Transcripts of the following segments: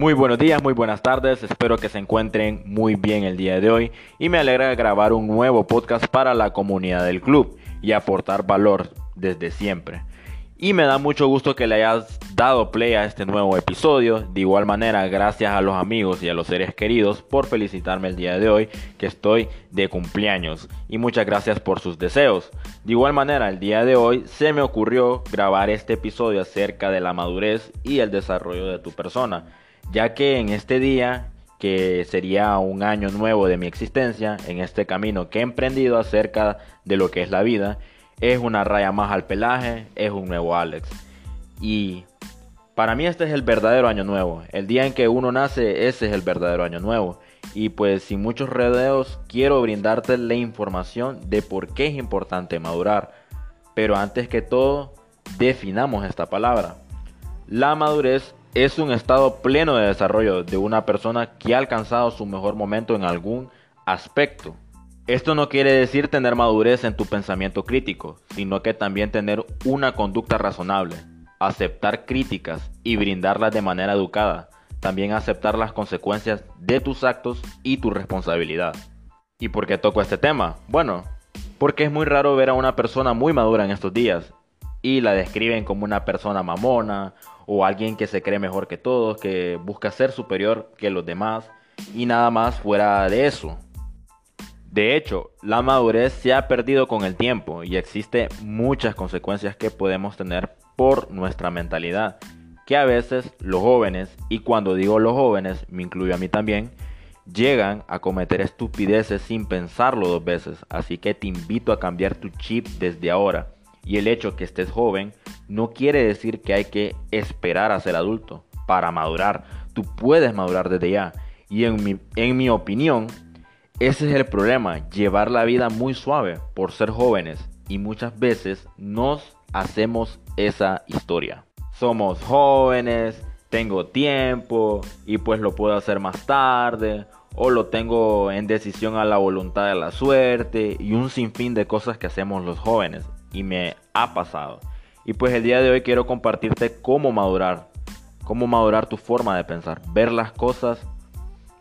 Muy buenos días, muy buenas tardes, espero que se encuentren muy bien el día de hoy y me alegra grabar un nuevo podcast para la comunidad del club y aportar valor desde siempre. Y me da mucho gusto que le hayas dado play a este nuevo episodio. De igual manera, gracias a los amigos y a los seres queridos por felicitarme el día de hoy, que estoy de cumpleaños. Y muchas gracias por sus deseos. De igual manera, el día de hoy se me ocurrió grabar este episodio acerca de la madurez y el desarrollo de tu persona. Ya que en este día que sería un año nuevo de mi existencia, en este camino que he emprendido acerca de lo que es la vida, es una raya más al pelaje, es un nuevo Alex. Y para mí este es el verdadero año nuevo. El día en que uno nace, ese es el verdadero año nuevo. Y pues sin muchos rodeos, quiero brindarte la información de por qué es importante madurar. Pero antes que todo, definamos esta palabra. La madurez es un estado pleno de desarrollo de una persona que ha alcanzado su mejor momento en algún aspecto. Esto no quiere decir tener madurez en tu pensamiento crítico, sino que también tener una conducta razonable, aceptar críticas y brindarlas de manera educada, también aceptar las consecuencias de tus actos y tu responsabilidad. ¿Y por qué toco este tema? Bueno, porque es muy raro ver a una persona muy madura en estos días y la describen como una persona mamona o alguien que se cree mejor que todos, que busca ser superior que los demás y nada más fuera de eso. De hecho, la madurez se ha perdido con el tiempo y existe muchas consecuencias que podemos tener por nuestra mentalidad, que a veces los jóvenes, y cuando digo los jóvenes, me incluyo a mí también, llegan a cometer estupideces sin pensarlo dos veces, así que te invito a cambiar tu chip desde ahora. Y el hecho que estés joven no quiere decir que hay que esperar a ser adulto para madurar. Tú puedes madurar desde ya. Y en mi, en mi opinión, ese es el problema, llevar la vida muy suave por ser jóvenes y muchas veces nos hacemos esa historia. Somos jóvenes, tengo tiempo y pues lo puedo hacer más tarde o lo tengo en decisión a la voluntad de la suerte y un sinfín de cosas que hacemos los jóvenes y me ha pasado. Y pues el día de hoy quiero compartirte cómo madurar, cómo madurar tu forma de pensar, ver las cosas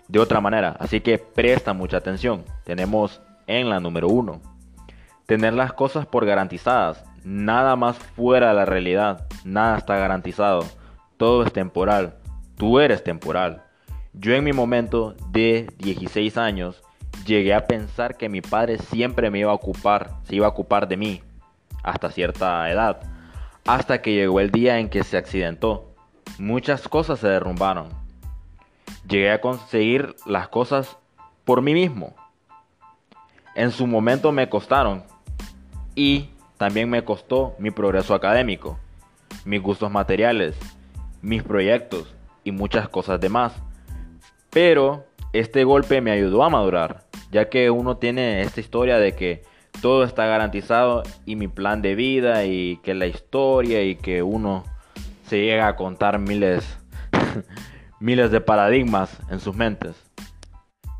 de otra manera. Así que presta mucha atención. Tenemos en la número uno. Tener las cosas por garantizadas. Nada más fuera de la realidad. Nada está garantizado. Todo es temporal. Tú eres temporal. Yo en mi momento de 16 años llegué a pensar que mi padre siempre me iba a ocupar, se iba a ocupar de mí hasta cierta edad. Hasta que llegó el día en que se accidentó. Muchas cosas se derrumbaron llegué a conseguir las cosas por mí mismo. En su momento me costaron y también me costó mi progreso académico, mis gustos materiales, mis proyectos y muchas cosas demás. Pero este golpe me ayudó a madurar, ya que uno tiene esta historia de que todo está garantizado y mi plan de vida y que la historia y que uno se llega a contar miles miles de paradigmas en sus mentes.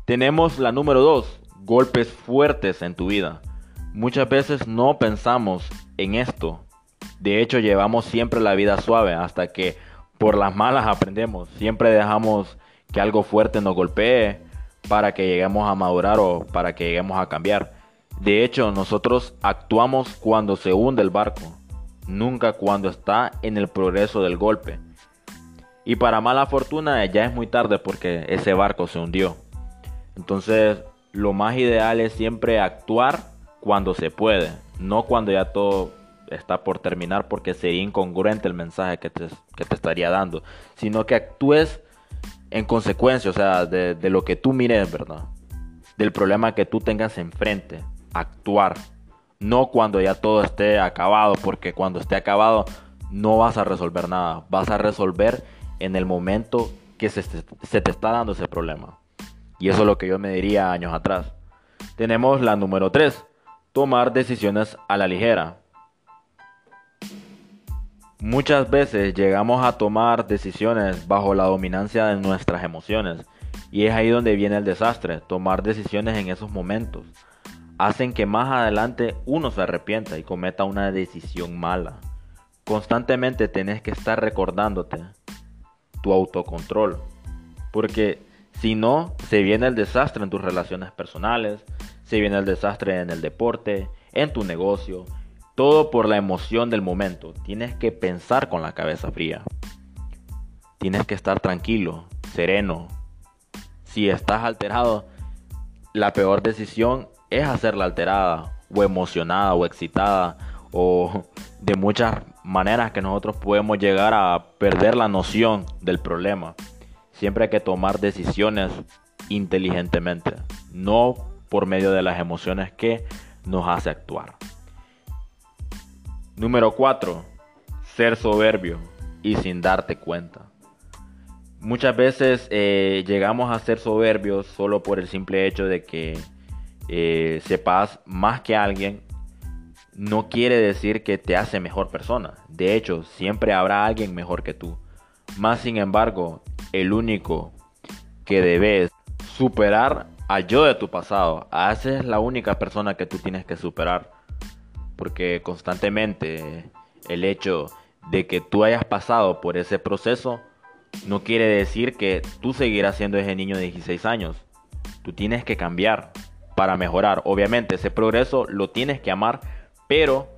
Tenemos la número 2, golpes fuertes en tu vida. Muchas veces no pensamos en esto. De hecho, llevamos siempre la vida suave hasta que por las malas aprendemos. Siempre dejamos que algo fuerte nos golpee para que lleguemos a madurar o para que lleguemos a cambiar. De hecho, nosotros actuamos cuando se hunde el barco, nunca cuando está en el progreso del golpe. Y para mala fortuna ya es muy tarde porque ese barco se hundió. Entonces lo más ideal es siempre actuar cuando se puede, no cuando ya todo está por terminar porque sería incongruente el mensaje que te, que te estaría dando, sino que actúes en consecuencia, o sea, de, de lo que tú mires, ¿verdad? Del problema que tú tengas enfrente, actuar, no cuando ya todo esté acabado, porque cuando esté acabado no vas a resolver nada, vas a resolver en el momento que se, te está dando ese problema. Y eso es lo que yo me diría años atrás. Tenemos la número 3, tomar decisiones a la ligera. Muchas veces llegamos a tomar decisiones bajo la dominancia de nuestras emociones y es ahí donde viene el desastre, tomar decisiones en esos momentos. Hacen que más adelante uno se arrepienta y cometa una decisión mala. Constantemente tenés que estar recordándote tu autocontrol. Porque si no, se viene el desastre en tus relaciones personales, se viene el desastre en el deporte, en tu negocio, todo por la emoción del momento. Tienes que pensar con la cabeza fría. Tienes que estar tranquilo, sereno. Si estás alterado, la peor decisión es hacerla alterada o emocionada o excitada o de muchas maneras que nosotros podemos llegar a perder la noción del problema. Siempre hay que tomar decisiones inteligentemente, no por medio de las emociones que nos hace actuar. Número 4. Ser soberbio y sin darte cuenta. Muchas veces eh, llegamos a ser soberbios solo por el simple hecho de que eh, sepas más que alguien. No quiere decir que te hace mejor persona. De hecho, siempre habrá alguien mejor que tú. Más sin embargo, el único que debes superar al yo de tu pasado. A esa es la única persona que tú tienes que superar. Porque constantemente el hecho de que tú hayas pasado por ese proceso no quiere decir que tú seguirás siendo ese niño de 16 años. Tú tienes que cambiar para mejorar. Obviamente ese progreso lo tienes que amar, pero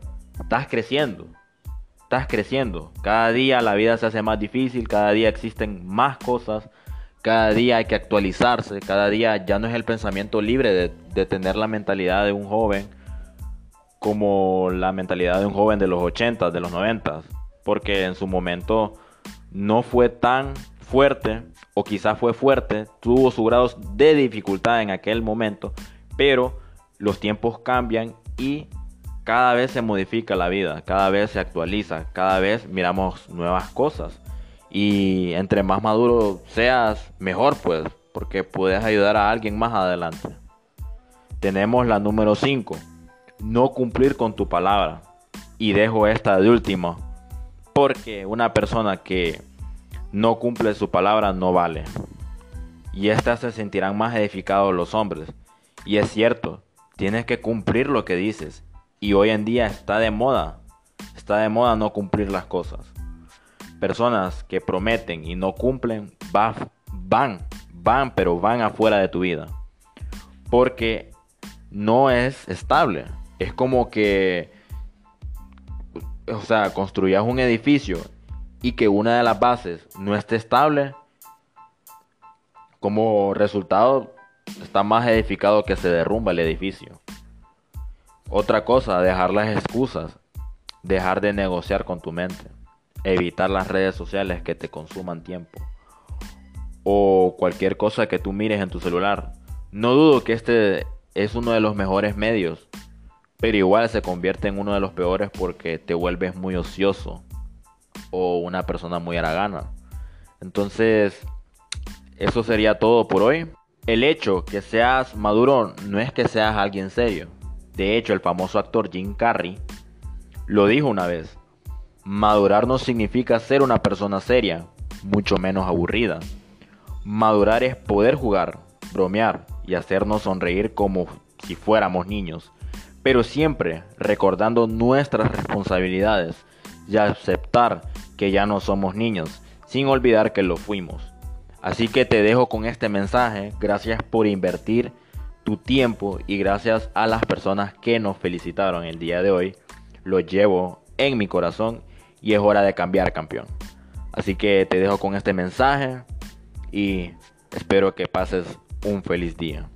estás creciendo. Estás creciendo. Cada día la vida se hace más difícil, cada día existen más cosas, cada día hay que actualizarse, cada día ya no es el pensamiento libre de, tener la mentalidad de un joven como la mentalidad de un joven de los 80, de los 90, porque en su momento no fue tan fuerte, o quizás fue fuerte, tuvo sus grados de dificultad en aquel momento, pero los tiempos cambian y cada vez se modifica la vida, cada vez se actualiza, cada vez miramos nuevas cosas. Y entre más maduro seas, mejor pues, porque puedes ayudar a alguien más adelante. Tenemos la número 5, no cumplir con tu palabra. Y dejo esta de último, porque una persona que no cumple su palabra no vale. Y estas se sentirán más edificados los hombres. Y es cierto, tienes que cumplir lo que dices. Y hoy en día está de moda. Está de moda no cumplir las cosas. Personas que prometen y no cumplen van, van, pero van afuera de tu vida. Porque no es estable. Es como que, o sea, construyas un edificio y que una de las bases no esté estable, como resultado está más edificado que se derrumba el edificio. Otra cosa, dejar las excusas, dejar de negociar con tu mente, evitar las redes sociales que te consuman tiempo o cualquier cosa que tú mires en tu celular. No dudo que este es uno de los mejores medios, pero igual se convierte en uno de los peores porque te vuelves muy ocioso o una persona muy aragana. Entonces, eso sería todo por hoy. El hecho que seas maduro no es que seas alguien serio. De hecho, el famoso actor Jim Carrey lo dijo una vez. Madurar no significa ser una persona seria, mucho menos aburrida. Madurar es poder jugar, bromear y hacernos sonreír como si fuéramos niños, pero siempre recordando nuestras responsabilidades y aceptar que ya no somos niños, sin olvidar que lo fuimos. Así que te dejo con este mensaje, gracias por invertir tu tiempo y gracias a las personas que nos felicitaron el día de hoy. Lo llevo en mi corazón y es hora de cambiar campeón. Así que te dejo con este mensaje y espero que pases un feliz día.